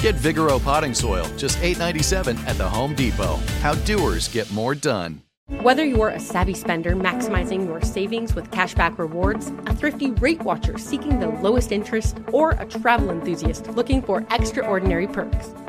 Get Vigoro potting soil, just $8.97 at the Home Depot. How doers get more done. Whether you're a savvy spender maximizing your savings with cashback rewards, a thrifty rate watcher seeking the lowest interest, or a travel enthusiast looking for extraordinary perks,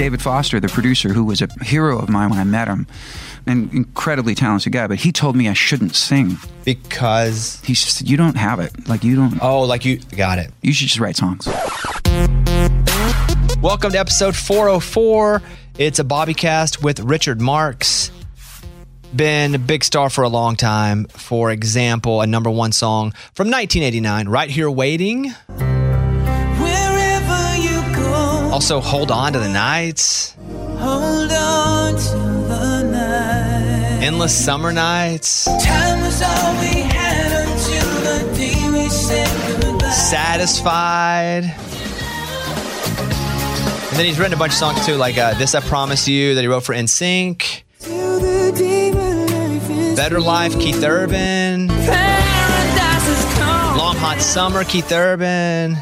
David Foster, the producer, who was a hero of mine when I met him, an incredibly talented guy, but he told me I shouldn't sing. Because He just said, You don't have it. Like, you don't, oh, like you got it. you should just write songs. Welcome to episode 404. It's a Bobby cast with Richard Marx. Been a big star for a long time. For example, a number one song from 1989, Right Here Waiting. Wherever you go, Also, Hold On to the Nights, hold on to the night. Endless Summer Nights, Time was all we had until the day we said goodbye. Satisfied. And then he's written a bunch of songs too, like uh, This I Promise You that he wrote for NSYNC, Till the day when life is Better Life, Keith Urban, paradise is. Long Hot Summer, Keith Urban.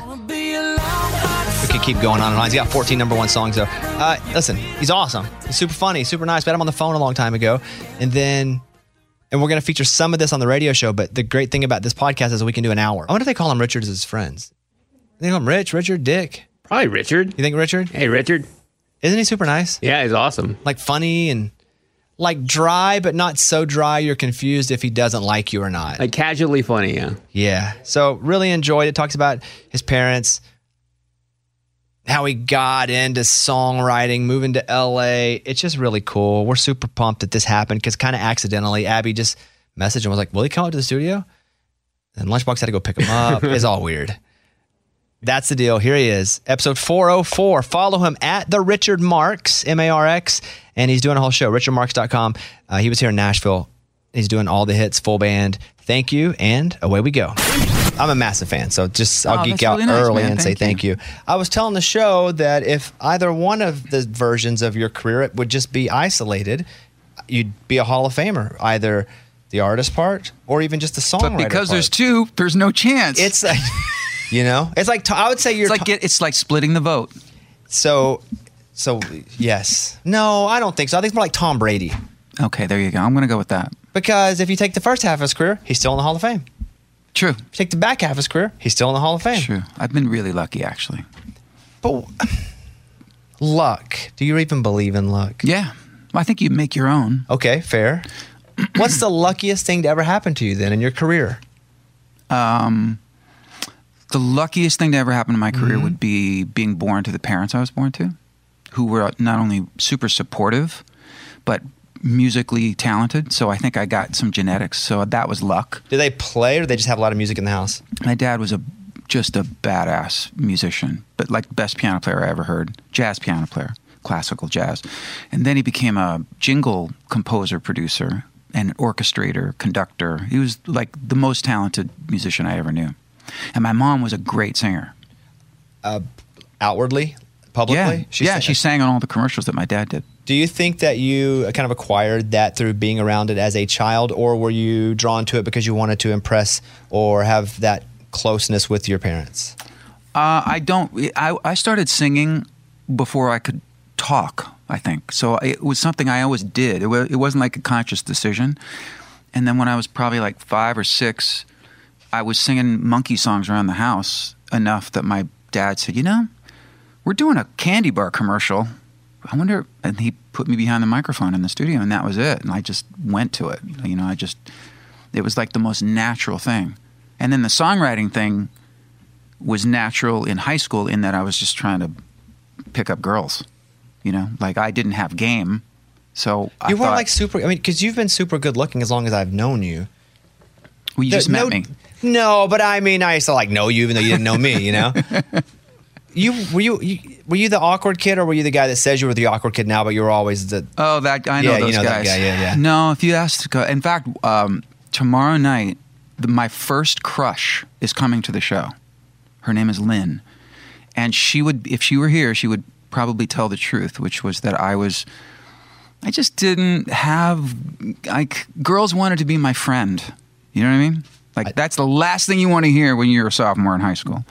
Could keep going on and on. He's got 14 number one songs though. Uh, listen, he's awesome. He's super funny, super nice. We had him on the phone a long time ago, and then, and we're gonna feature some of this on the radio show. But the great thing about this podcast is we can do an hour. I wonder if they call him Richard as his friends. They call him Rich, Richard, Dick. Probably Richard. You think Richard? Hey, Richard. Isn't he super nice? Yeah, he's awesome. Like funny and like dry, but not so dry you're confused if he doesn't like you or not. Like casually funny, yeah. Yeah. So really enjoyed it. Talks about his parents, how he got into songwriting, moving to LA. It's just really cool. We're super pumped that this happened because kind of accidentally, Abby just messaged and was like, Will he come up to the studio? And Lunchbox had to go pick him up. it's all weird. That's the deal. Here he is, episode 404. Follow him at the Richard Marx, M A R X, and he's doing a whole show, richardmarx.com. Uh, he was here in Nashville. He's doing all the hits, full band. Thank you, and away we go. I'm a massive fan, so just I'll Oh, geek out really nice, early man. and say Thank thank you. I was telling the show that if either one of the versions of your career it would just be isolated, you'd be a Hall of Famer, either the artist part or even just the songwriter. But because there's two, there's no chance. it's like, you know, it's like I would say you're it's like it's like splitting the vote. so. So yes, no, I don't think so. I think it's more like Tom Brady Okay, there you go. I'm going to go with that. Because if you take the first half of his career, he's still in the Hall of Fame. True. If you take the back half of his career, he's still in the Hall of Fame. True. I've been really lucky, actually. But luck. Do you even believe in luck? Yeah. Well, I think you make your own. Okay, fair. What's the luckiest thing to ever happen to you then in your career? Um, the luckiest thing to ever happen in my Mm-hmm. career would be being born to the parents I was born to, who were not only super supportive, but musically talented. So I think I got some genetics. So that was luck. Do they play or do they just have a lot of music in the house? My dad was a just a badass musician, but like the best piano player I ever heard, jazz piano player, classical jazz. And then he became a jingle composer, producer, and orchestrator, conductor. He was like the most talented musician I ever knew. And my mom was a great singer. Uh, outwardly? Publicly? Yeah, She yeah. sang- She sang on all the commercials that my dad did. Do you think that you kind of acquired that through being around it as a child, or were you drawn to it because you wanted to impress or have that closeness with your parents? Uh, I don't. I, I started singing before I could talk. I think so. It was something I always did. It, it wasn't like a conscious decision. And then when I was probably like five or six, I was singing monkey songs around the house enough that my dad said, "You know, we're doing a candy bar commercial. I wonder." And he put me behind the microphone in the studio, and that was it. And I just went to it. You know, I just it was like the most natural thing. And then the songwriting thing was natural in high school in that I was just trying to pick up girls. You know, like I didn't have game, so I you weren't thought, like super. I mean, because you've been super good looking as long as I've known you. well, you just no, met me. No, but I mean, I used to like know you even though you didn't know me. You know. You were you, you were you the awkward kid or were you the guy that says you were the awkward kid now but you were always the Oh, that I know Yeah, you those know that guys. guy, yeah, yeah. No, if you asked, to go- in fact, um, tomorrow night, the, my first crush is coming to the show. Her name is Lynn, and she would, if she were here, she would probably tell the truth, which was that I was, I just didn't have, like, girls wanted to be my friend. You know what I mean? Like that's the last thing you want to hear when you're a sophomore in high school.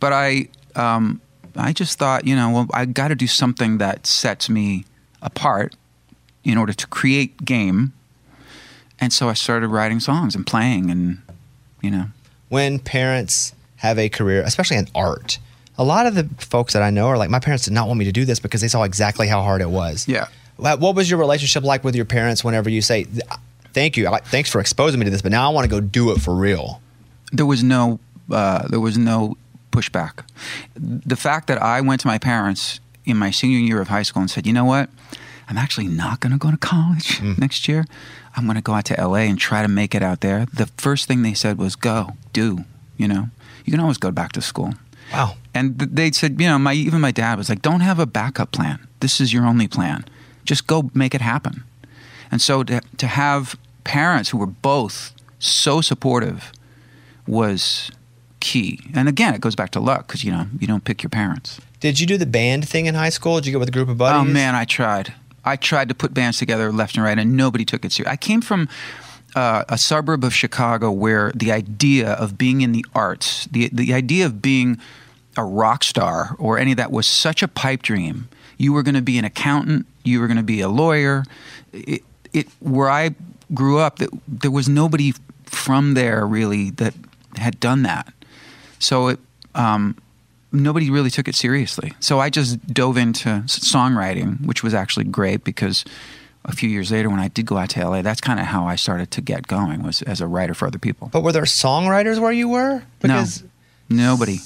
But I, um, I just thought, you know, well, I got to do something that sets me apart in order to create game. And so I started writing songs and playing, and you know, when parents have a career, especially in art, a lot of the folks that I know are like, my parents did not want me to do this because they saw exactly how hard it was. Yeah. What what was your relationship like with your parents whenever you say, thank you, thanks for exposing me to this, but now I want to go do it for real? there was no, uh, there was no pushback. The fact that I went to my parents in my senior year of high school and said, you know what, I'm actually not going to go to college hmm. next year. I'm going to go out to LA and try to make it out there. The first thing they said was, go, do. You know, you can always go back to school. Wow. And they said, you know, my even my dad was like, don't have a backup plan. This is your only plan. Just go make it happen. And so to, to have parents who were both so supportive was key. And again, it goes back to luck because you know you don't pick your parents. Did you do the band thing in high school? Did you get with a group of buddies? Oh man, I tried. I tried to put bands together left and right, and nobody took it serious. I came from uh, a suburb of Chicago where the idea of being in the arts, the the idea of being a rock star or any of that was such a pipe dream. You were going to be an accountant. You were going to be a lawyer. It, it where I grew up, that there was nobody from there really that had done that. So it, um, nobody really took it seriously. So I just dove into songwriting, which was actually great because a few years later, when I did go out to LA, that's kind of how I started to get going was as a writer for other people. But were there songwriters where you were? Because no, nobody.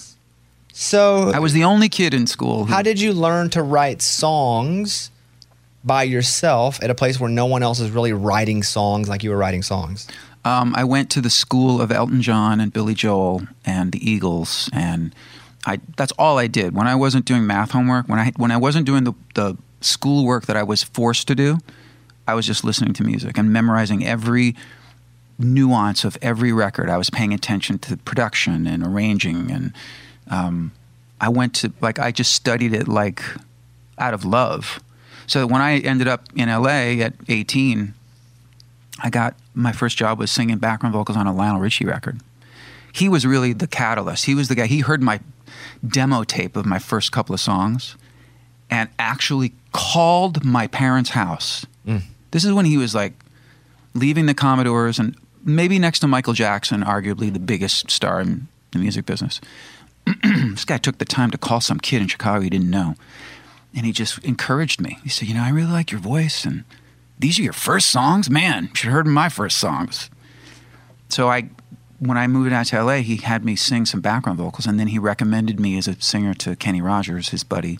so I was the only kid in school. Who, How did you learn to write songs by yourself at a place where no one else is really writing songs like you were writing songs? Um, I went to the school of Elton John and Billy Joel and the Eagles, and I, that's all I did. When I wasn't doing math homework, when I when I wasn't doing the the schoolwork that I was forced to do, I was just listening to music and memorizing every nuance of every record. I was paying attention to production and arranging, and um, I went to like I just studied it like out of love. So when I ended up in LA at 18, I got my first job was singing background vocals on a Lionel Richie record. He was really the catalyst. He was the guy. He heard my demo tape of my first couple of songs and actually called my parents' house. Mm. This is when he was like leaving the Commodores and maybe next to Michael Jackson, arguably the biggest star in the music business. this guy took the time to call some kid in Chicago he didn't know. And he just encouraged me. He said, You know, I really like your voice and these are your first songs? Man, you should have heard my first songs. So I when I moved out to LA, he had me sing some background vocals and then he recommended me as a singer to Kenny Rogers, his buddy.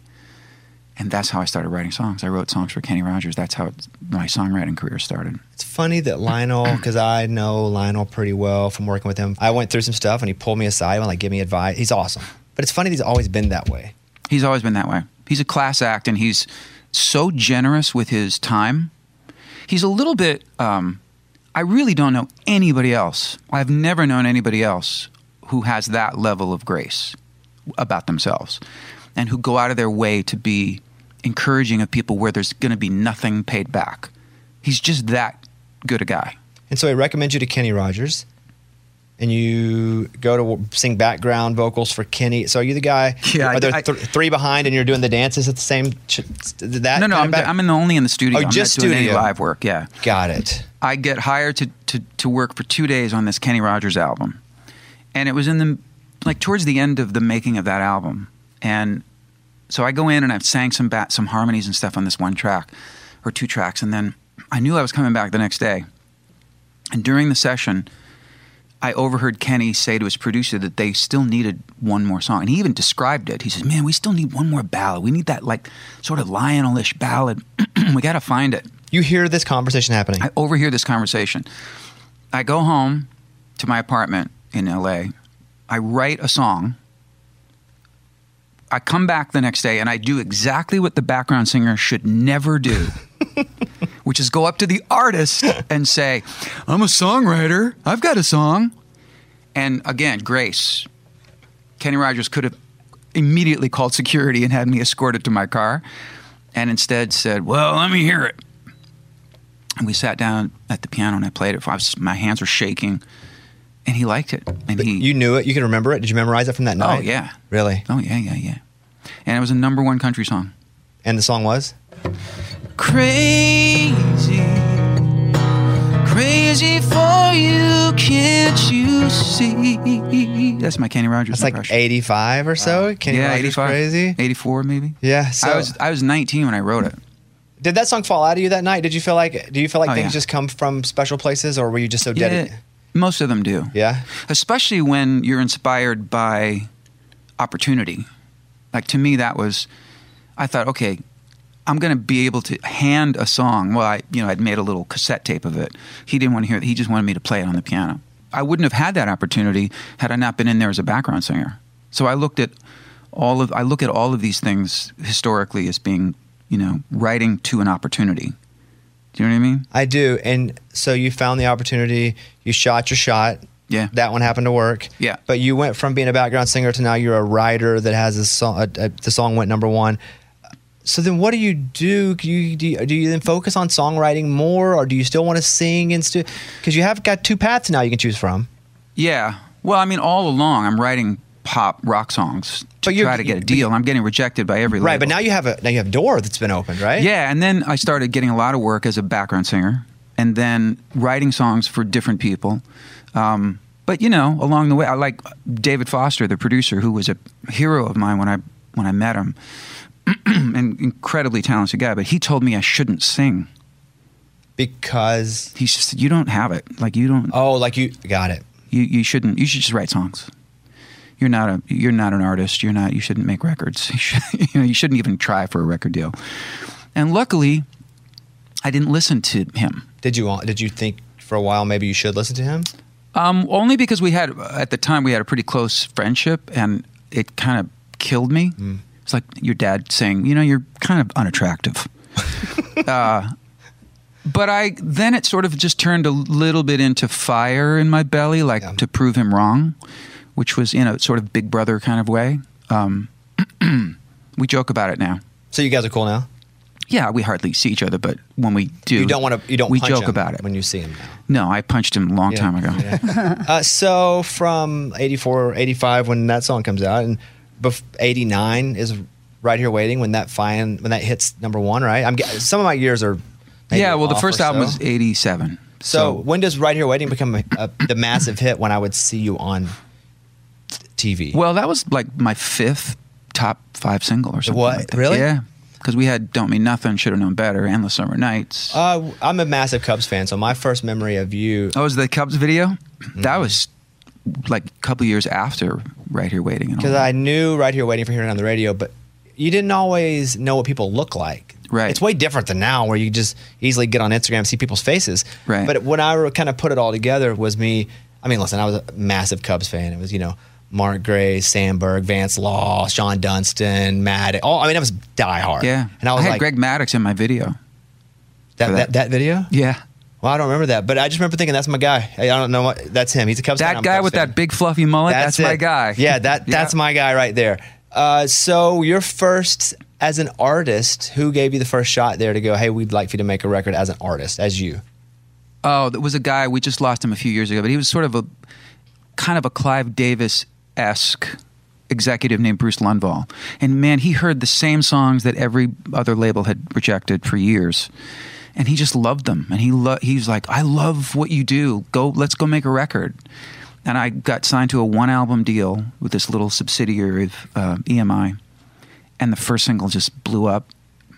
And that's how I started writing songs. I wrote songs for Kenny Rogers. That's how it, my songwriting career started. It's funny that Lionel, because I know Lionel pretty well from working with him. I went through some stuff and he pulled me aside and like give me advice. He's awesome. But it's funny that he's always been that way. He's always been that way. He's a class act, and he's so generous with his time. He's a little bit. Um, I really don't know anybody else. I've never known anybody else who has that level of grace about themselves. and who go out of their way to be encouraging of people where there's going to be nothing paid back. He's just that good a guy. And so I recommend you to Kenny Rogers, and you go to sing background vocals for Kenny. So are you the guy? Yeah, Are there I- th- three behind, and you're doing the dances at the same? Ch- that No, no, I'm, back- I'm in the, only in the studio. Oh, I'm just doing any studio. live work. Yeah. Got it. I get hired to, to, to work for two days on this Kenny Rogers album. And it was in the, like, towards the end of the making of that album. And so I go in and I've sang some bat, some harmonies and stuff on this one track or two tracks. And then I knew I was coming back the next day. And during the session, I overheard Kenny say to his producer that they still needed one more song. And he even described it. He says, Man, we still need one more ballad. We need that, like, sort of Lionel ish ballad. we got to find it. You hear this conversation happening. I overhear this conversation. I go home to my apartment in LA. I write a song. I come back the next day and I do exactly what the background singer should never do, which is go up to the artist and say, I'm a songwriter. I've got a song. And again, Grace, Kenny Rogers could have immediately called security and had me escorted to my car and instead said, Well, let me hear it. And we sat down at the piano and I played it. For, I was, my hands were shaking, and he liked it. And he, you knew it. You can remember it. Did you memorize it from that oh, night? oh yeah, Really? oh yeah, yeah, yeah. And it was a number one country song. And the song was? Crazy, crazy for you, can't you see? That's my Kenny Rogers It's like impression. 85 or so. Kenny yeah, Rogers 85, Crazy. 84 maybe. Yeah. So I was I was 19 when I wrote it. did that song fall out of you that night? Did you feel like? Do you feel like Oh, things yeah. just come from special places, or were you just so Yeah, dedicated? most of them do. Yeah. especially when you're inspired by opportunity. Like to me, that was, I thought, okay, I'm going to be able to hand a song. Well, I, you know, I'd made a little cassette tape of it. He didn't want to hear it. He just wanted me to play it on the piano. I wouldn't have had that opportunity had I not been in there as a background singer. So I looked at all of, I look at all of these things historically as being, you know, writing to an opportunity. Do you know what I mean? I do. And so you found the opportunity, you shot your shot. Yeah. That one happened to work. Yeah. But you went from being a background singer to now you're a writer that has a song, a, a, the song went number one. So then what do you do? Do you, do you, do you then focus on songwriting more or do you still want to sing and stu Because you have got two paths now you can choose from. Yeah. Well, I mean, all along, I'm writing pop rock songs to try to get a deal. I'm getting rejected by every Right. But now you have a now you have a door that's been opened, right? yeah, and then I started getting a lot of work as a background singer, and then writing songs for different people. Um, but you know, along the way, I like David Foster, the producer, who was a hero of mine when I when I met him, an incredibly talented guy. But he told me I shouldn't sing. Because He just said, "You don't have it. Like you don't. oh, like you got it. you, you shouldn't you should just write songs you're not a you're not an artist you're not you shouldn't make records you, should, you know you shouldn't even try for a record deal and luckily i didn't listen to him Did you did you think for a while maybe you should listen to him? um, only because we had at the time we had a pretty close friendship and it kind of killed me it's like your dad saying you know you're kind of unattractive uh, but I then it sort of just turned a little bit into fire in my belly, like Yeah. to prove him wrong, which was in a sort of big brother kind of way. Um, we joke about it now. So you guys are cool now. Yeah, we hardly see each other, but when we do, You don't want to. You don't. We punch joke him about it. when you see him now. no, I punched him a long Yeah, time ago. yeah. uh, so from 84, 85, when that song comes out, and 89 is right here waiting when that fine when that hits number one, right? I'm some of my years are. Yeah, well, the first album so. was '87. So, when does Right Here Waiting become a, a, the massive hit when I would see you on TV? well, that was like my fifth top five single or something. What? like. Really? Yeah, because we had "Don't Mean Nothing," "Should Have Known Better," "Endless Summer Nights." uh, I'm a massive Cubs fan, so my first memory of you. Oh, was the Cubs video? Mm-hmm. That was like a couple years after Right Here Waiting. Because. I knew Right Here Waiting for hearing it on the radio, but you didn't always know what people look like. Right. It's way different than now, where you just easily get on Instagram and see people's faces. Right. But when I kind of put it all together, was me. I mean, listen, I was a massive Cubs fan. It was you know Mark Grace, Sandberg, Vance Law, Shawon Dunston, Matt. All I mean, I was diehard. yeah, And I was had like, Greg Maddux in my video. that, that. that. that video. Yeah, Well, I don't remember that, but I just remember thinking that's my guy. I don't know what that's him. He's a Cubs that a guy Cubs with fan. that big fluffy mullet. That's, my guy. Yeah, that that's my guy right there. Uh, so your first as an artist, who gave you the first shot there to go? Hey, we'd like for you to make a record as an artist, as you. Oh, there was a guy we just lost him a few years ago, but he was sort of a kind of a Clive Davis esque executive named Bruce Lundvall, and man, he heard the same songs that every other label had rejected for years, and he just loved them, and he lo- he's like, I love what you do. Go, let's go make a record. And I got signed to a one album deal with this little subsidiary of uh, EMI, and the first single just blew up,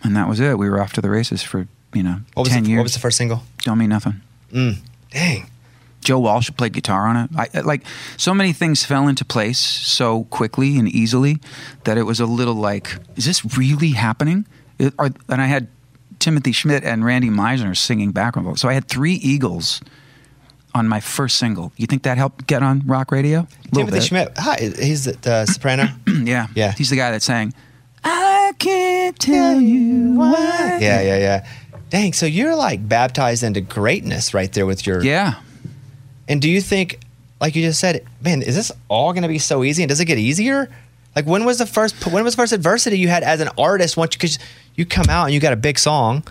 and that was it. We were off to the races for you know What ten the, years. What was the first single? Don't mean nothing. Dang. Joe Walsh played guitar on it. I, like so many things fell into place so quickly and easily that it was a little like, is this really happening? It, are, and I had Timothy Schmit and Randy Meisner singing background vocals. So I had three Eagles on my first single. You think that helped get on rock radio? Timothy bit. Schmit. Hi, he's the uh, soprano. yeah, Yeah. He's the guy that sang. I can't tell you why. yeah, yeah, yeah. Dang. So you're like baptized into greatness right there with your. Yeah. And do you think, like you just said, man, is this all going to be so easy? And does it get easier? Like when was the first when was the first adversity you had as an artist? Once because you come out and you got a big song.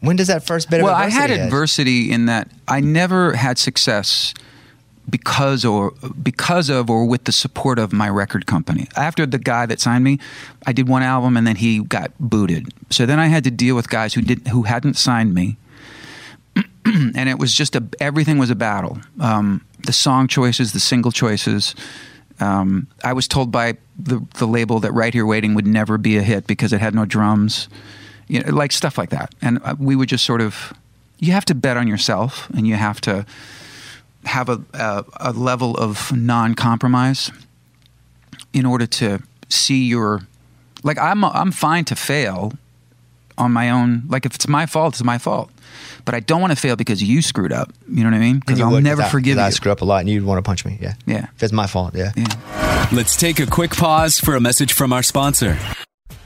When does that first bit well, of adversity? Well, I had adversity in that I never had success because or because of or with the support of my record company. After the guy that signed me, I did one album and then he got booted. So then I had to deal with guys who didn't who hadn't signed me. and it was just a everything was a battle. Um, the song choices, the single choices. Um, I was told by the the label that Right Here Waiting would never be a hit because it had no drums, you know, like stuff like that. And uh, we would just sort of, you have to bet on yourself, and you have to have a a, a level of non compromise in order to see your, like I'm I'm fine to fail on my own. Like if it's my fault, it's my fault. But I don't want to fail because you screwed up. You know what I mean? Because I'll would, never 'cause I- forgive 'cause you. I screw up a lot, and you'd want to punch me. Yeah, Yeah. If it's my fault, yeah. Yeah. Let's take a quick pause for a message from our sponsor.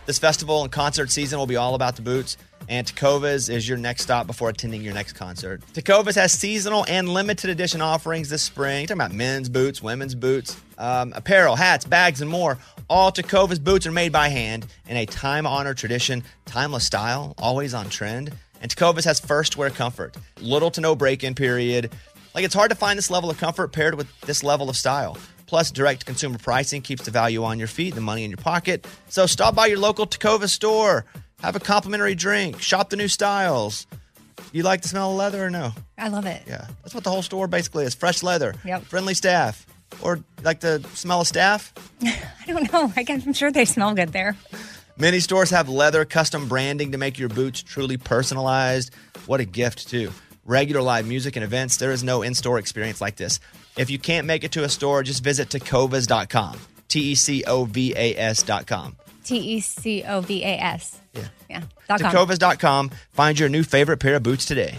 This festival and concert season will be all about the boots, and Tecovas is your next stop before attending your next concert. Tecovas has seasonal and limited edition offerings this spring. Talking about men's boots, women's boots, um, apparel, hats, bags, and more. All Tecovas boots are made by hand in a time-honored tradition, timeless style, always on trend. And Tecovas has first wear comfort, little to no break-in period. Like it's hard to find this level of comfort paired with this level of style. Plus, direct consumer pricing keeps the value on your feet, the money in your pocket. So stop by your local Tacova store, have a complimentary drink, shop the new styles. You like the smell of leather or no? I love it. Yeah, that's what the whole store basically is fresh leather, Yep. friendly staff. Or like the smell of staff? I don't know. I guess I'm sure they smell good there. Many stores have leather custom branding to make your boots truly personalized. What a gift, too. Regular live music and events, there is no in store experience like this. If you can't make it to a store, just visit tecovas.com. T E C O V A S.com. T E C O V A S. Yeah. Yeah. Dot com. Tecovas.com. Find your new favorite pair of boots today.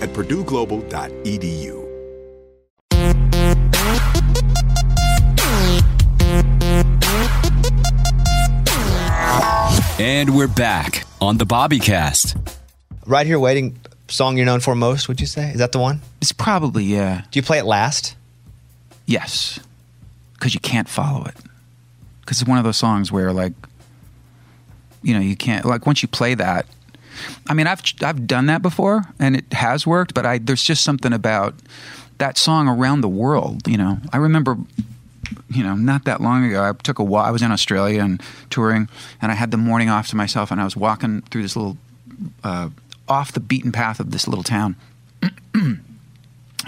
at purdueglobal.edu. And we're back on the Bobbycast. Right here, waiting. Song you're known for most? Would you say is that the one? It's probably yeah. Do you play it last? Yes, because you can't follow it. Because it's one of those songs where like, you know, you can't like once you play that. I mean, I've I've done that before and it has worked, but I there's just something about that song around the world. You know, I remember you know, not that long ago, I took a. I was in Australia and touring, and I had the morning off to myself, and I was walking through this little, uh, off the beaten path of this little town. and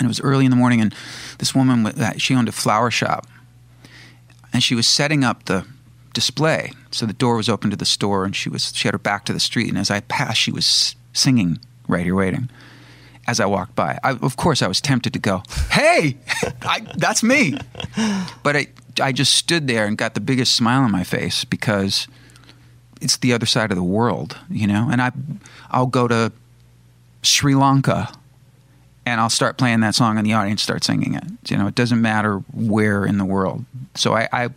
it was early in the morning, and this woman, she owned a flower shop, and she was setting up the display. So the door was open to the store, and she was she had her back to the street. And as I passed, she was singing "Right Here Waiting." As I walked by, I, of course, I was tempted to go, "Hey, I, that's me," but I I just stood there and got the biggest smile on my face because it's the other side of the world, you know. And I I'll go to Sri Lanka and I'll start playing that song and the audience starts singing it. You know, it doesn't matter where in the world. So I, I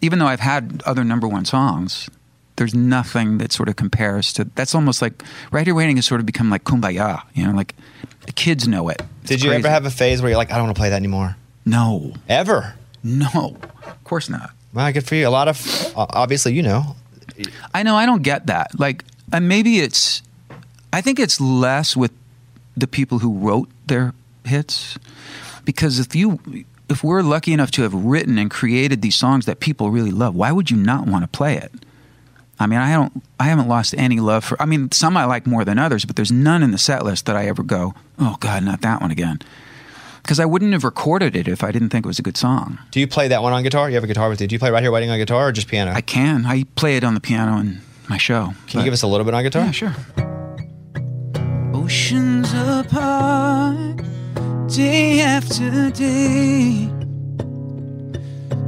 even though I've had other number one songs, there's nothing that sort of compares to that's almost like right here waiting has sort of become like kumbaya you know like the kids know it It's Did you crazy. ever have a phase where you're like, I don't want to play that anymore? no Ever? no of course not Well, good for you. A lot of uh, obviously, you know, I know I don't get that. Like, and maybe it's, I think it's less with the people who wrote their hits, because if you, if we're lucky enough to have written and created these songs that people really love, why would you not want to play it? I mean, I don't, I haven't lost any love for. I mean, some I like more than others, but there's none in the set list that I ever go, oh God, not that one again. Because I wouldn't have recorded it if I didn't think it was a good song. do you play that one on guitar? You have a guitar with you. Do you play right here waiting on guitar or just piano? I can. I play it on the piano in my show. Can you give us a little bit on guitar? Yeah, sure. Oceans apart, day after day,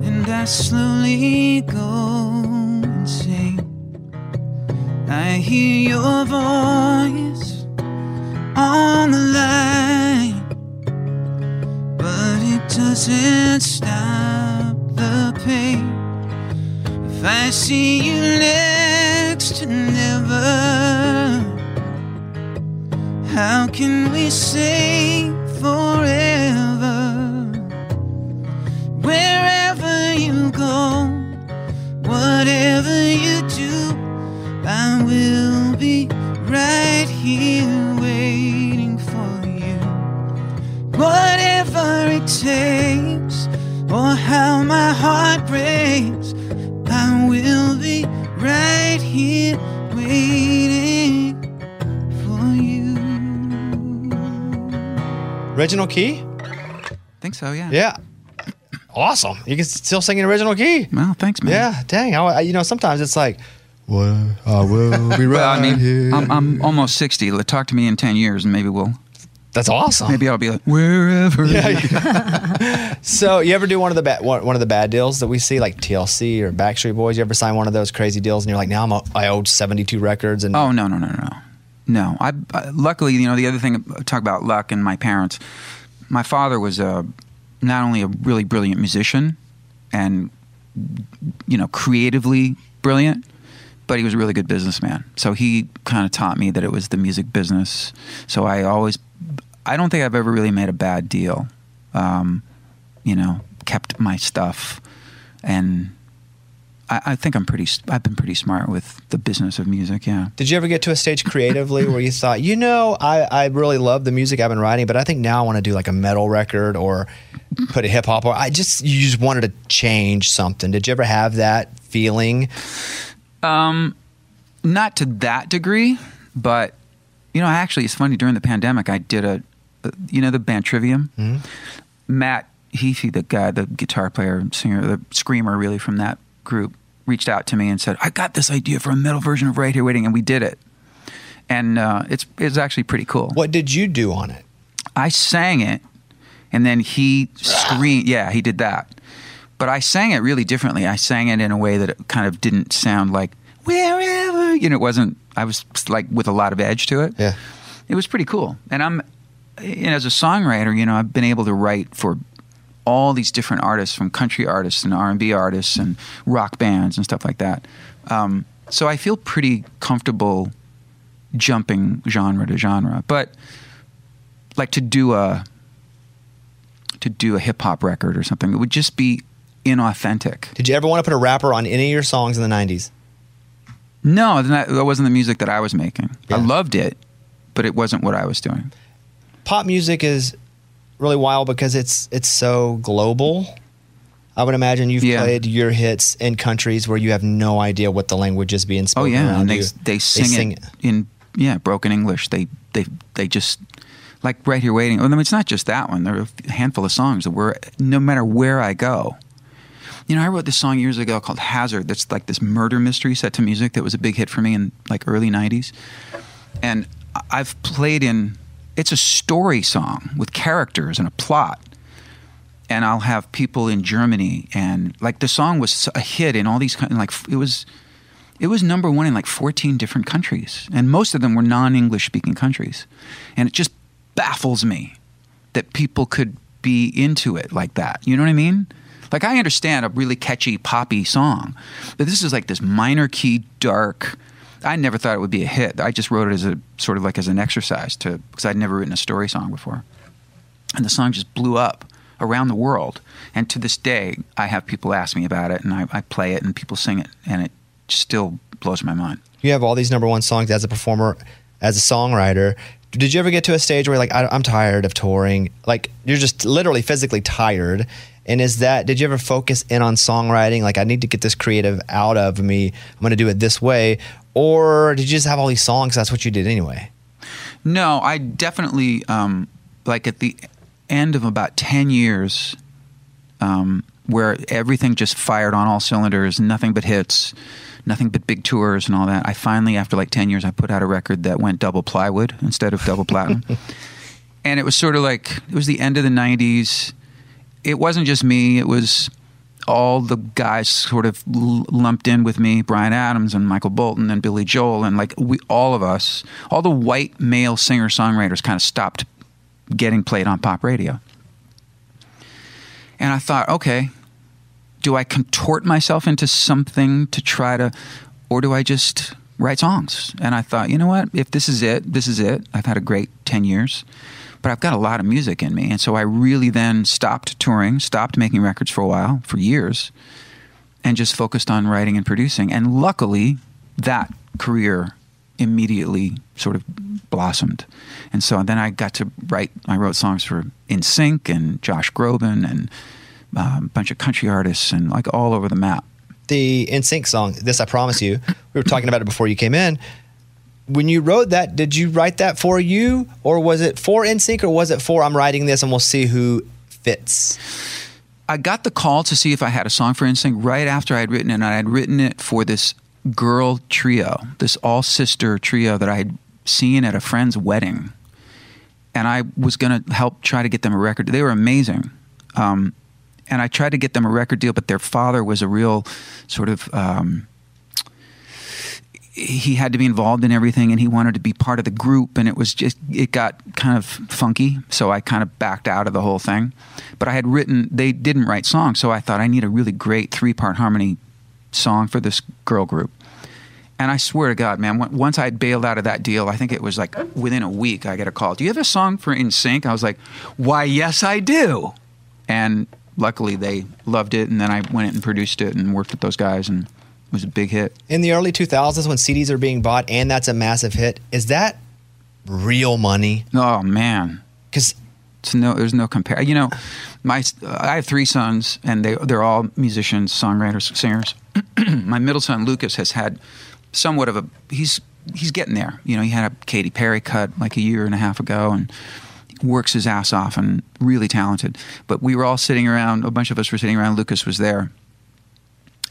and I slowly go insane. I hear your voice on the line, but it doesn't stop the pain. If I see you next never. How can we say forever? Original key? I think so, yeah. Yeah. Awesome. You can still sing in original key. Well, thanks, man. Yeah. Dang. I, I- you know, sometimes it's like, well, I will be right Well, I mean, here. I'm, I'm almost 60. Talk to me in 10 years and maybe we'll, That's awesome. maybe I'll be like, wherever. Yeah, yeah. so you ever do one of the bad one, one of the bad deals that we see like TLC or Backstreet Boys? You ever sign one of those crazy deals and you're like, now I'm a, I owed 72 records and Oh, no, no, no, no. No. I, I luckily, you know, the other thing talk about luck and my parents. My father was a not only a really brilliant musician and you know, creatively brilliant, but he was a really good businessman. So he kind of taught me that it was the music business. So I always I don't think I've ever really made a bad deal. Um, you know, kept my stuff and I, I think I'm pretty. I've been pretty smart with the business of music. Yeah. Did you ever get to a stage creatively where you thought, you know, I, I really love the music I've been writing, but I think now I want to do like a metal record or put a hip hop or I just you just wanted to change something. Did you ever have that feeling? Um, not to that degree, but you know, actually, it's funny. During the pandemic, I did a, you know, the band Trivium. Matt Heafy, the guy, the guitar player, singer, the screamer, really from that group. Reached out to me and said, "I got this idea for a metal version of Right Here Waiting," and we did it. And uh, it's it's actually pretty cool. What did you do on it? I sang it, and then he screamed. Yeah, he did that. But I sang it really differently. I sang it in a way that it kind of didn't sound like wherever. You know, it wasn't. I was like with a lot of edge to it. Yeah. It was pretty cool. And I'm, know, as a songwriter, you know, I've been able to write for all these different artists, from country artists and R and B artists and rock bands and stuff like that. Um, so I feel pretty comfortable jumping genre to genre. But like to do a to do a hip hop record or something, it would just be inauthentic. Did you ever want to put a rapper on any of your songs in the 90s? No, that that wasn't the music that I was making. I loved it, but it wasn't what I was doing. Pop music is really wild because it's it's so global. I would imagine you've Yeah. played your hits in countries where you have no idea what the language is being spoken. Oh yeah, and they you. they sing, it, in yeah broken English. They they they just like right here waiting. I mean, it's not just that one. There are a handful of songs that were no matter where I go. You know, I wrote this song years ago called Hazard. That's like this murder mystery set to music that was a big hit for me in like early '90s. And I've played in. It's a story song with characters and a plot and I'll have people in Germany, and like the song was a hit in all these like it was, it was number one in like fourteen different countries, and most of them were non-English speaking countries, and it just baffles me that people could be into it like that. You know what I mean? Like I understand a really catchy poppy song, but this is like this minor key dark. I never thought it would be a hit. I just wrote it as a sort of like as an exercise to because I'd never written a story song before and the song just blew up around the world. And to this day, I have people ask me about it, and I, I play it, and people sing it, and it still blows my mind. you have all these number one songs as a performer, as a songwriter. Did you ever get to a stage where like, I, I'm tired of touring? Like, you're just literally physically tired. And is that, did you ever focus in on songwriting? Like, I need to get this creative out of me. I'm going to do it this way. Or did you just have all these songs? That's what you did anyway. No, I definitely um, like at the end of about ten years, um, where everything just fired on all cylinders, nothing but hits, nothing but big tours and all that. I finally, after like ten years, I put out a record that went double plywood instead of double platinum, and it was sort of like it was the end of the '90s. It wasn't just me; it was all the guys sort of lumped in with me Bryan Adams and Michael Bolton and Billy Joel and like we all of us all the white male singer songwriters kind of stopped getting played on pop radio. And I thought okay do I contort myself into something to try to or do I just write songs? And I thought you know what? If this is it this is it. I've had a great 10 years but I've got a lot of music in me. And so I really then stopped touring, stopped making records for a while, for years, and just focused on writing and producing. And luckily, that career immediately sort of blossomed. And so then I got to write, I wrote songs for NSYNC and Josh Groban and uh, a bunch of country artists and like all over the map. The NSYNC song, This I Promise You, we were talking about it before you came in. When you wrote that, did you write that for you, or was it for NSYNC, or was it for I'm writing this and we'll see who fits? I got the call to see if I had a song for NSYNC right after I had written it, and I had written it for this girl trio, this all sister trio that I had seen at a friend's wedding, and I was going to help try to get them a record. They were amazing, um, and I tried to get them a record deal, but their father was a real sort of. Um, he had to be involved in everything and he wanted to be part of the group and it was just it got kind of funky so i kind of backed out of the whole thing. But i had written they didn't write songs so i thought i need a really great three part harmony song for this girl group. And i swear to god man once i bailed out of that deal i think it was like within a week i get a call do you have a song for NSYNC? I was like why yes i do. And luckily they loved it and then i went and produced it and worked with those guys and was a big hit In the early 2000s, when CDs are being bought and that's a massive hit, is that real money? Oh man, because no, there's no compare. You know, my I have three sons, and they they're all musicians, songwriters, singers. my middle son Lucas has had somewhat of a he's he's getting there. You know, he had a Katy Perry cut like a year and a half ago, and works his ass off and really talented. But we were all sitting around. A bunch of us were sitting around. Lucas was there.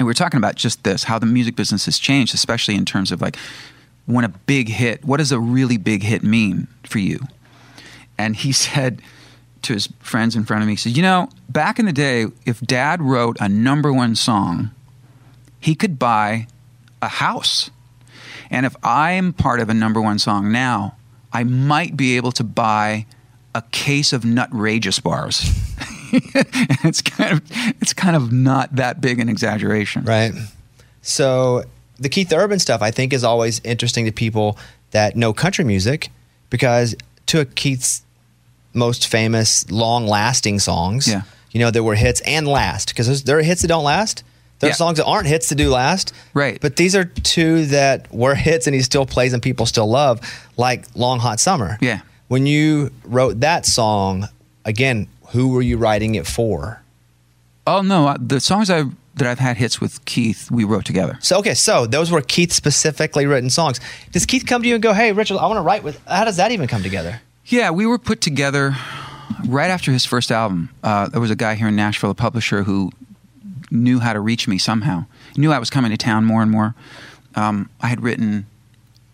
And we are talking about just this, how the music business has changed, especially in terms of like when a big hit, what does a really big hit mean for you? And he said to his friends in front of me, he said, You know, back in the day, if dad wrote a number one song, he could buy a house. And if I'm part of a number one song now, I might be able to buy a case of Nutrageous bars. it's kind of it's kind of not that big an exaggeration. Right. So the Keith Urban stuff I think is always interesting to people that know country music because two of Keith's most famous long lasting songs, Yeah. you know, that were hits and last because there are hits that don't last. There are Yeah. songs that aren't hits that do last. Right. But these are two that were hits and he still plays and people still love, like Long Hot Summer. Yeah. When you wrote that song, again, who were you writing it for? Oh no, the songs I that I've had hits with Keith, we wrote together. So okay, so those were Keith specifically written songs. Does Keith come to you and go, "Hey, Richard, I want to write with"? How does that even come together? Yeah, we were put together right after his first album. Uh, there was a guy here in Nashville, a publisher, who knew how to reach me somehow. He knew I was coming to town more and more. Um, I had written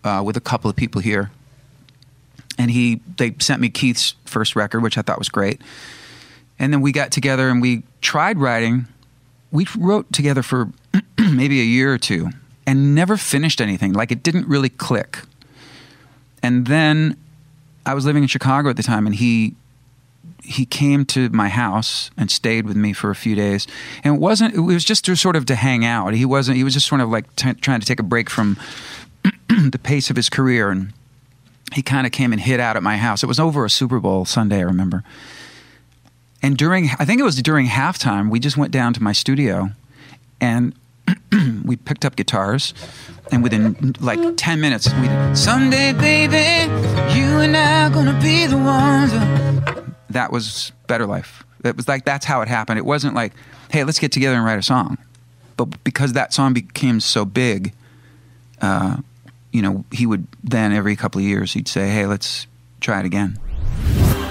uh, with a couple of people here, and he they sent me Keith's first record, which I thought was great. And then we got together and we tried writing. We wrote together for maybe a year or two and never finished anything. Like it didn't really click. And then I was living in Chicago at the time, and he he came to my house and stayed with me for a few days. And it wasn't. It was just to sort of to hang out. He wasn't. He was just sort of like t- trying to take a break from the pace of his career, and he kind of came and hid out at my house. It was over a Super Bowl Sunday, I remember. And during, I think it was during halftime, we just went down to my studio, and we picked up guitars, and within like ten minutes, we did, baby, you and I are gonna be the ones. That was Better Life. It was like that's how it happened. It wasn't like, hey, let's get together and write a song, but because that song became so big, uh, you know, he would then every couple of years he'd say, hey, let's try it again.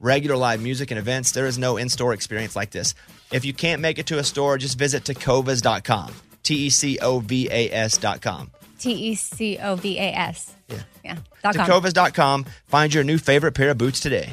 Regular live music and events, there is no in store experience like this. If you can't make it to a store, just visit tecovas.com. T E C O V A S.com. T E C O V A S. Yeah. Yeah. Dot com. Tecovas.com. Find your new favorite pair of boots today.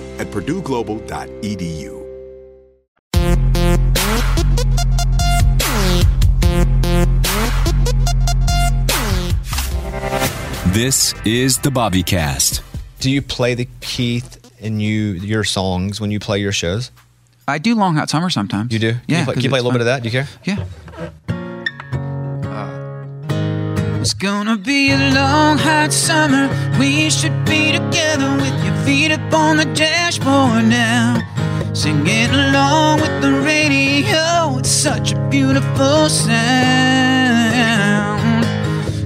at purdueglobal.edu. This is the Bobby Cast. Do you play the Keith in you your songs when you play your shows? I do Long Hot Summer sometimes. You do? Can Yeah. you play, can you 'cause play a it's little bit of that? Do you care? Yeah. It's gonna be a long hot summer. We should be together with your feet up on the dashboard now. Singing along with the radio. It's such a beautiful sound.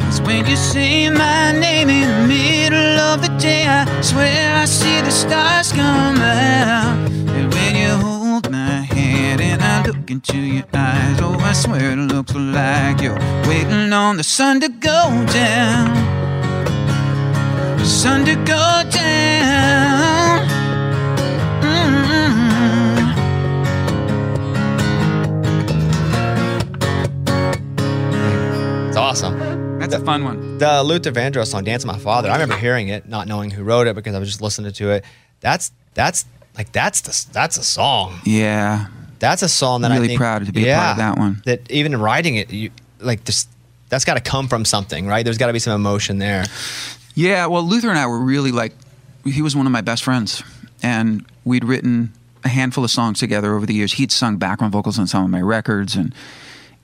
It's when you say my name in the middle of the day. I swear I see the stars come out. And when you hold my hand and I look into your eyes, oh, I swear it looks like you're waiting on the sun to go down. The sun to go down. Mm-hmm. It's awesome. That's a fun one. The Luther Vandross song, Dance with My Father, I remember hearing it, not knowing who wrote it because I was just listening to it. That's that's like that's the that's a song. Yeah. That's a song that I'm Really think, proud to be a part of that one. That even writing it, you like just that's got to come from something, right? There's got to be some emotion there. Yeah, well, Luther and I were really like, he was one of my best friends. And we'd written a handful of songs together over the years. He'd sung background vocals on some of my records. And,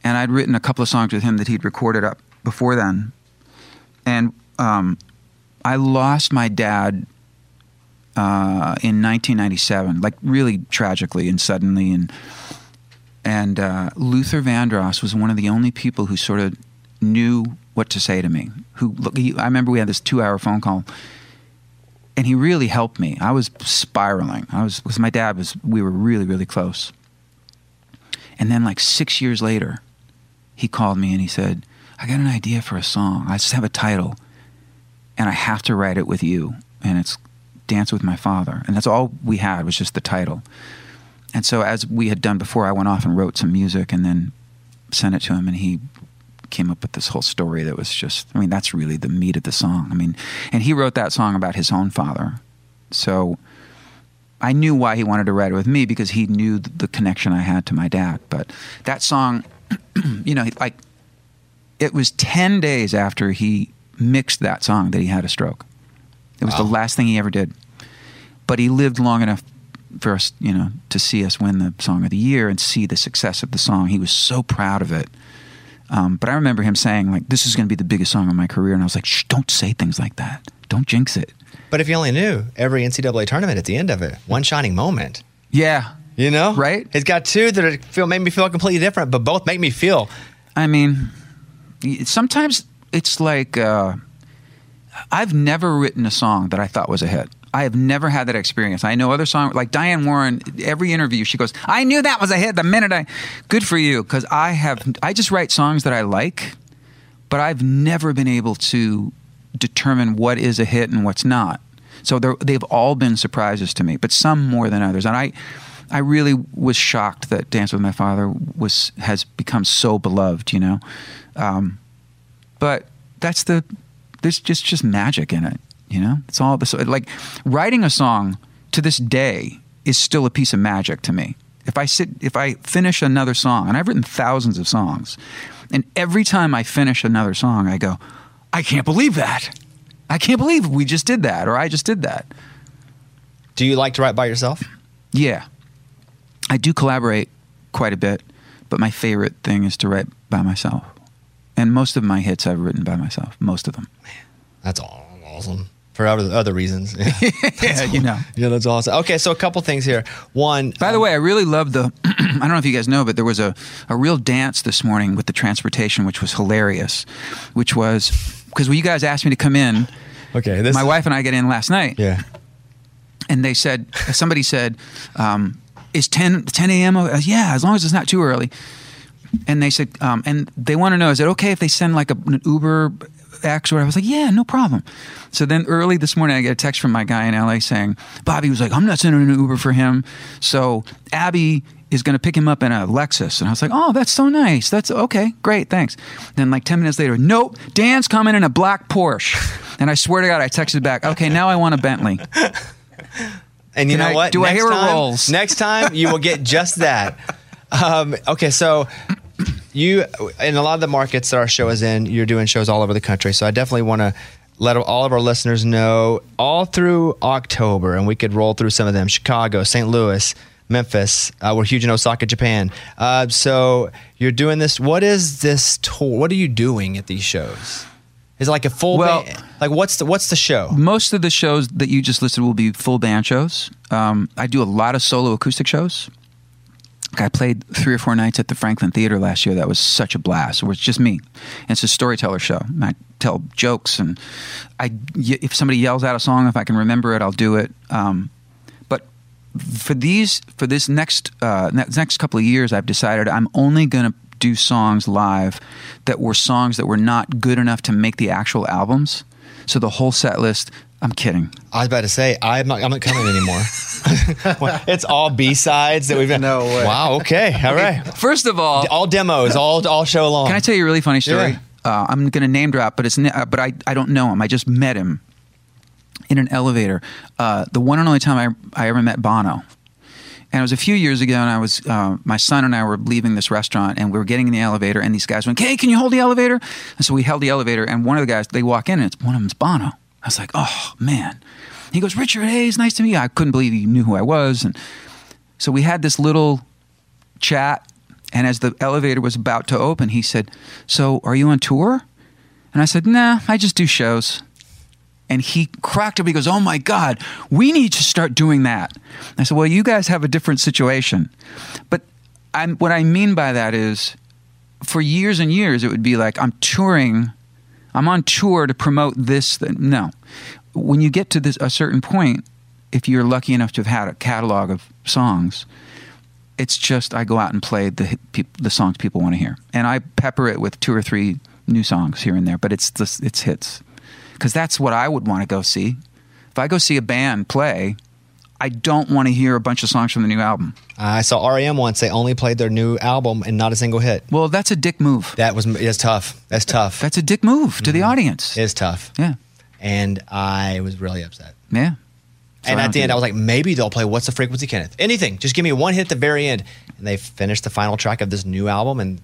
and I'd written a couple of songs with him that he'd recorded up before then. And um, I lost my dad uh, in 1997, like really tragically and suddenly. And, and uh, Luther Vandross was one of the only people who sort of knew what to say to me. Who look, I remember we had this two-hour phone call, and he really helped me. I was spiraling. I was because my dad was. We were really, really close. And then, like six years later, he called me and he said, "I got an idea for a song. I just have a title, and I have to write it with you. And it's Dance with My Father. And that's all we had was just the title." And so, as we had done before, I went off and wrote some music and then sent it to him, and he came up with this whole story that was just, I mean, that's really the meat of the song. I mean, and he wrote that song about his own father. So I knew why he wanted to write it with me because he knew the connection I had to my dad. But that song, you know, like, it was 10 days after he mixed that song that he had a stroke. It was the last thing he ever did. But he lived long enough for us, you know, to see us win the song of the year and see the success of the song. He was so proud of it. Um, but I remember him saying, like, this is going to be the biggest song of my career. And I was like, shh, don't say things like that. Don't jinx it. But if you only knew every NCAA tournament at the end of it, one shining moment. Yeah. You know? Right? It's got two that feel made me feel completely different, but both make me feel I mean, sometimes it's like uh, I've never written a song that I thought was a hit. I have never had that experience. I know other songs like Diane Warren. Every interview, she goes, "I knew that was a hit the minute I." Good for you, because I have. I just write songs that I like, but I've never been able to determine what is a hit and what's not. So they've all been surprises to me, but some more than others. And I, I really was shocked that Dance with My Father was has become so beloved. You know, um, but that's the there's just just magic in it. You know, it's all this like writing a song to this day is still a piece of magic to me. If I sit, if I finish another song, and I've written thousands of songs, and every time I finish another song, I go, I can't believe that. I can't believe we just did that, or I just did that. Do you like to write by yourself? Yeah. I do collaborate quite a bit, but my favorite thing is to write by myself. And most of my hits I've written by myself, most of them. Man, That's all awesome. For other other reasons. Yeah, yeah, you know. yeah, that's awesome. Okay, so a couple things here. One, By the way, I really love the. I don't know if you guys know, but there was a, a real dance this morning with the transportation, which was hilarious. Which was because when you guys asked me to come in, okay, this my wife and I got in last night, yeah, and they said somebody said, um, "Is 10, 10 a.m. Yeah, as long as it's not too early." And they said, um, and they want to know, is it okay if they send like a, an Uber X or whatever? I was like, yeah, no problem. So then early this morning, I get a text from my guy in LA saying, Bobby was like, I'm not sending an Uber for him. So Abby is going to pick him up in a Lexus. And I was like, oh, that's so nice. That's okay. Great. Thanks. Then like 10 minutes later, nope, Dan's coming in a black Porsche. And I swear to God, I texted back, okay, now I want a Bentley. And you Can know I- what? do I Next hear a time- rolls? Next time you will get just that. Um, okay, so you in a lot of the markets that our show is in, you're doing shows all over the country. So I definitely want to let all of our listeners know all through October, and we could roll through some of them: Chicago, St. Louis. Memphis, uh, we're huge in Osaka, Japan. Uh, so you're doing this. What is this tour? What are you doing at these shows? Is it like a full? Well- ba- like what's the what's the show? Most of the shows that you just listed will be full band shows. Um, I do a lot of solo acoustic shows. I played three or four nights at the Franklin Theater last year. That was such a blast. It was just me. And it's a storyteller show. I tell jokes, and I if somebody yells out a song, if I can remember it, I'll do it. Um, but for these for this next uh, ne- next couple of years, I've decided I'm only going to do songs live that were songs that were not good enough to make the actual albums. So the whole set list. I'm kidding. I was about to say I'm not. I'm not coming anymore. it's all B sides that we've been. No way. Wow. Okay. All right. First of all, All demos. All all show long. Can I tell you a really funny story? Yeah. Uh, I'm going to name drop, but it's uh, but I I don't know him. I just met him in an elevator. Uh, the one and only time I I ever met Bono. And it was a few years ago, and I was uh, my son and I were leaving this restaurant, and we were getting in the elevator, and these guys went, "Hey, can you hold the elevator?" And so we held the elevator, and one of the guys they walk in, and it's one of them's Bono. I was like, "Oh man!" He goes, "Richard, hey, it's nice to meet you." I couldn't believe he knew who I was, and so we had this little chat. And as the elevator was about to open, he said, So are you on tour? And I said, Nah, I just do shows. And he cracked up. He goes, Oh my God, we need to start doing that. I said, Well, you guys have a different situation. But I'm, what I mean by that is, for years and years, it would be like, I'm touring, I'm on tour to promote this. Thing. No. When you get to this, a certain point, if you're lucky enough to have had a catalog of songs, it's just I go out and play the the songs people want to hear, and I pepper it with two or three new songs here and there. But it's the, it's hits because that's what I would want to go see. If I go see a band play, I don't want to hear a bunch of songs from the new album. I saw REM once. They only played their new album and not a single hit. Well, that's a dick move. That was it's tough. That's tough. That's a dick move to the mm-hmm. audience. It's tough. Yeah, And I was really upset. yeah. So and at the end. I was like, maybe they'll play "What's the Frequency, Kenneth?" Anything. Just give me one hit at the very end. And they finished the final track of this new album, and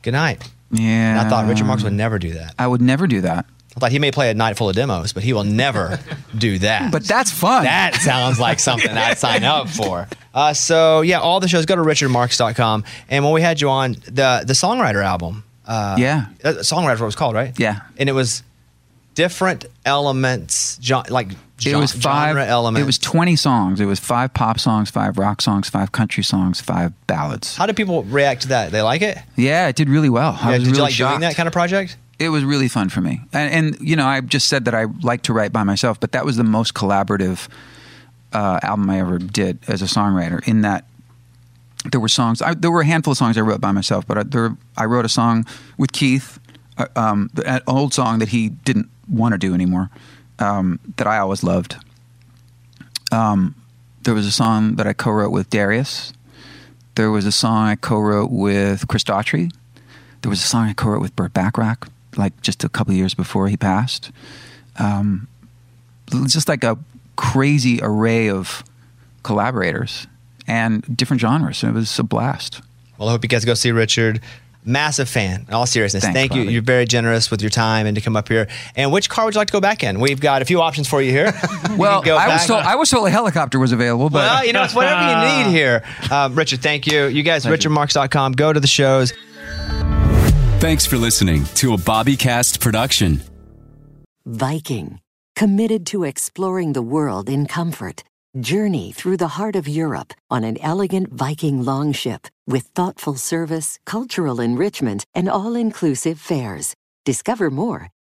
good night. yeah. And I thought Richard Marx would never do that. I would never do that. I thought he may play a night full of demos, but he will never do that. But that's fun. that sounds like something I'd sign up for. Uh, so yeah, all the shows go to richardmarx.com. And when we had you on the the songwriter album, uh, Yeah. uh, songwriter what it was called, right? Yeah. and it was different elements, gen- like it gen- was five genre elements. It was twenty songs. It was five pop songs, five rock songs, five country songs, five ballads. How did people react to that? They like it? Yeah, it did really well. I Yeah, was did really you like shocked. doing that kind of project? It was really fun for me, and, and you know, I just said that I like to write by myself, but that was the most collaborative uh, album I ever did as a songwriter. In that, there were songs. I, there were a handful of songs I wrote by myself, but I, there, I wrote a song with Keith, uh, um, an old song that he didn't want to do anymore, um, that I always loved. Um, there was a song that I co-wrote with Darius. There was a song I co-wrote with Chris Daughtry. There was a song I co-wrote with Burt Bacharach, like just a couple years before he passed. Um, just like a crazy array of collaborators and different genres. It was a blast. Well, I hope you guys go see Richard. Massive fan. In all seriousness, Thanks, thank you. Bobby. You're very generous with your time and to come up here. And which car would you like to go back in? We've got a few options for you here. Well, go I was told I was told a helicopter was available, but Well, you know, it's whatever you need here. Um, Richard, thank you. You guys, richardmarx.com. Go to the shows. Thanks for listening to a Bobby Cast production. Viking, committed to exploring the world in comfort. Journey through the heart of Europe on an elegant Viking longship with thoughtful service, cultural enrichment, and all inclusive fares. Discover more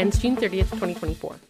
ends June 30th, 2024.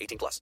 18 plus.